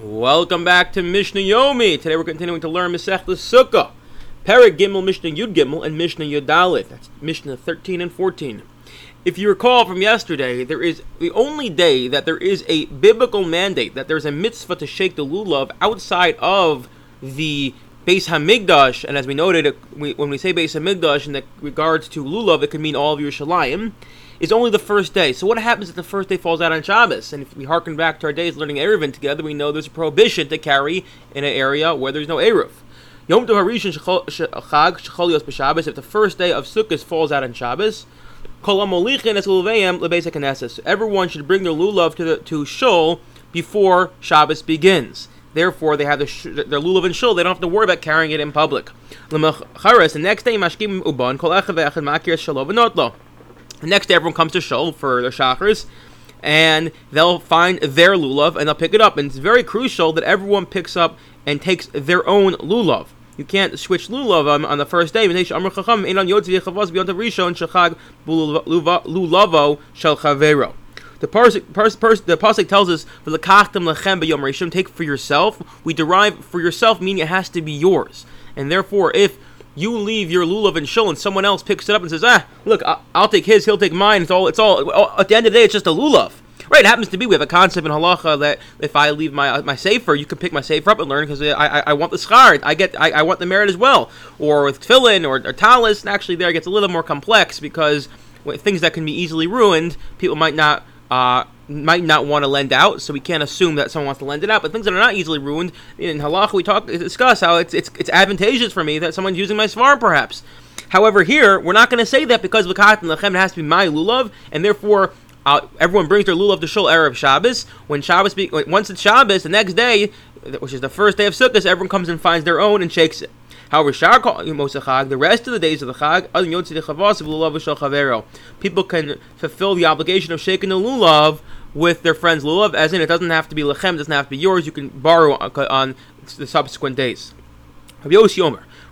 Welcome back to Mishnah Yomi. Today we're continuing to learn Masech Sukkah. Perek Gimel, Mishnah Yud Gimel, and Mishnah Yud Dalet. That's Mishnah 13 and 14. If you recall from yesterday, there is the only day that there is a biblical mandate that there's a mitzvah to shake the lulav outside of the Beis Hamikdash, and as we noted, when we say Beis Hamikdash in regards to lulav, it could mean all of Yerushalayim is only the first day. So what happens if the first day falls out on Shabbos? And if we harken back to our days learning Eruvin together, we know there's a prohibition to carry in an area where there's no Eruv. Yom Tov Harishon Chag Shecholios b'Shabbos. If the first day of Sukkot falls out on Shabbos, everyone should bring their lulav to the, to shul before Shabbos begins. Therefore, they have the sh- their lulav and shul. They don't have to worry about carrying it in public. The next day, mashkim uban kol echad ve'echad makir shalom v'notlo. Next, day, everyone comes to shul for their chakras, and they'll find their lulav and they'll pick it up. And it's very crucial that everyone picks up and takes their own lulav. You can't switch lulav on, on the first day. The parsik, pars, pars, the pasuk tells us, lachem Take for yourself. We derive for yourself meaning it has to be yours, and therefore, if you leave your lulav and shul, and someone else picks it up and says, "Ah, look, I'll take his, he'll take mine." It's all, it's all. At the end of the day, it's just a lulav. Right, it happens to be we have a concept in halacha that if I leave my my sefer, you can pick my sefer up and learn because I, I, I want the schar, I get I, I want the merit as well. Or with tefillin or, or talis, and actually there it gets a little more complex because things that can be easily ruined, people might not uh, might not want to lend out, so we can't assume that someone wants to lend it out. But things that are not easily ruined in halacha, we talk discuss how it's it's it's advantageous for me that someone's using my sefarim, perhaps. However, here we're not going to say that because v'kat and lachem has to be my lulav, and therefore uh, everyone brings their lulav to shul erev Shabbos. When Shabbos, be, once it's Shabbos, the next day, which is the first day of Sukkot, everyone comes and finds their own and shakes it. However, the rest of the days of the Chag, people can fulfill the obligation of shaking the lulav with their friend's lulav, as in it doesn't have to be lachem, doesn't have to be yours. You can borrow on the subsequent days. Rabbi.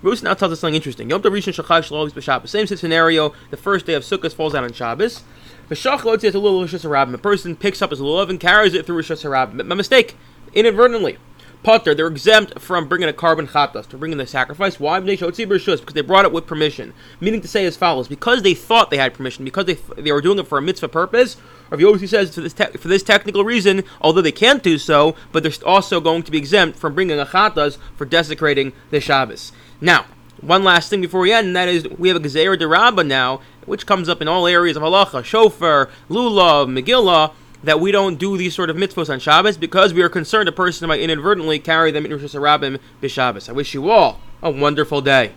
Rus now tells us something interesting. Yom Tov Rishon Shachag Shalom B'Shabbos. Same scenario. The first day of Sukkot falls out on Shabbos. V'shach lo tziyat a little Reshus Harabim. A person picks up his lulav and carries it through Reshus Harabim. A mistake, inadvertently. Patur, they're exempt from bringing a korban chatas, to bringing the sacrifice. Why? Because they brought it with permission. Meaning to say as follows: because they thought they had permission, because they they were doing it for a mitzvah purpose. Rav Yossi says for this te- for this technical reason, although they can't do so, but they're also going to be exempt from bringing a chatas for desecrating the Shabbos. Now, one last thing before we end, and that is we have a Gezer de now, which comes up in all areas of halacha, shofar, lulav, megillah that we don't do these sort of mitzvahs on Shabbos because we are concerned a person might inadvertently carry them in Reshus Harabim. I wish you all a wonderful day.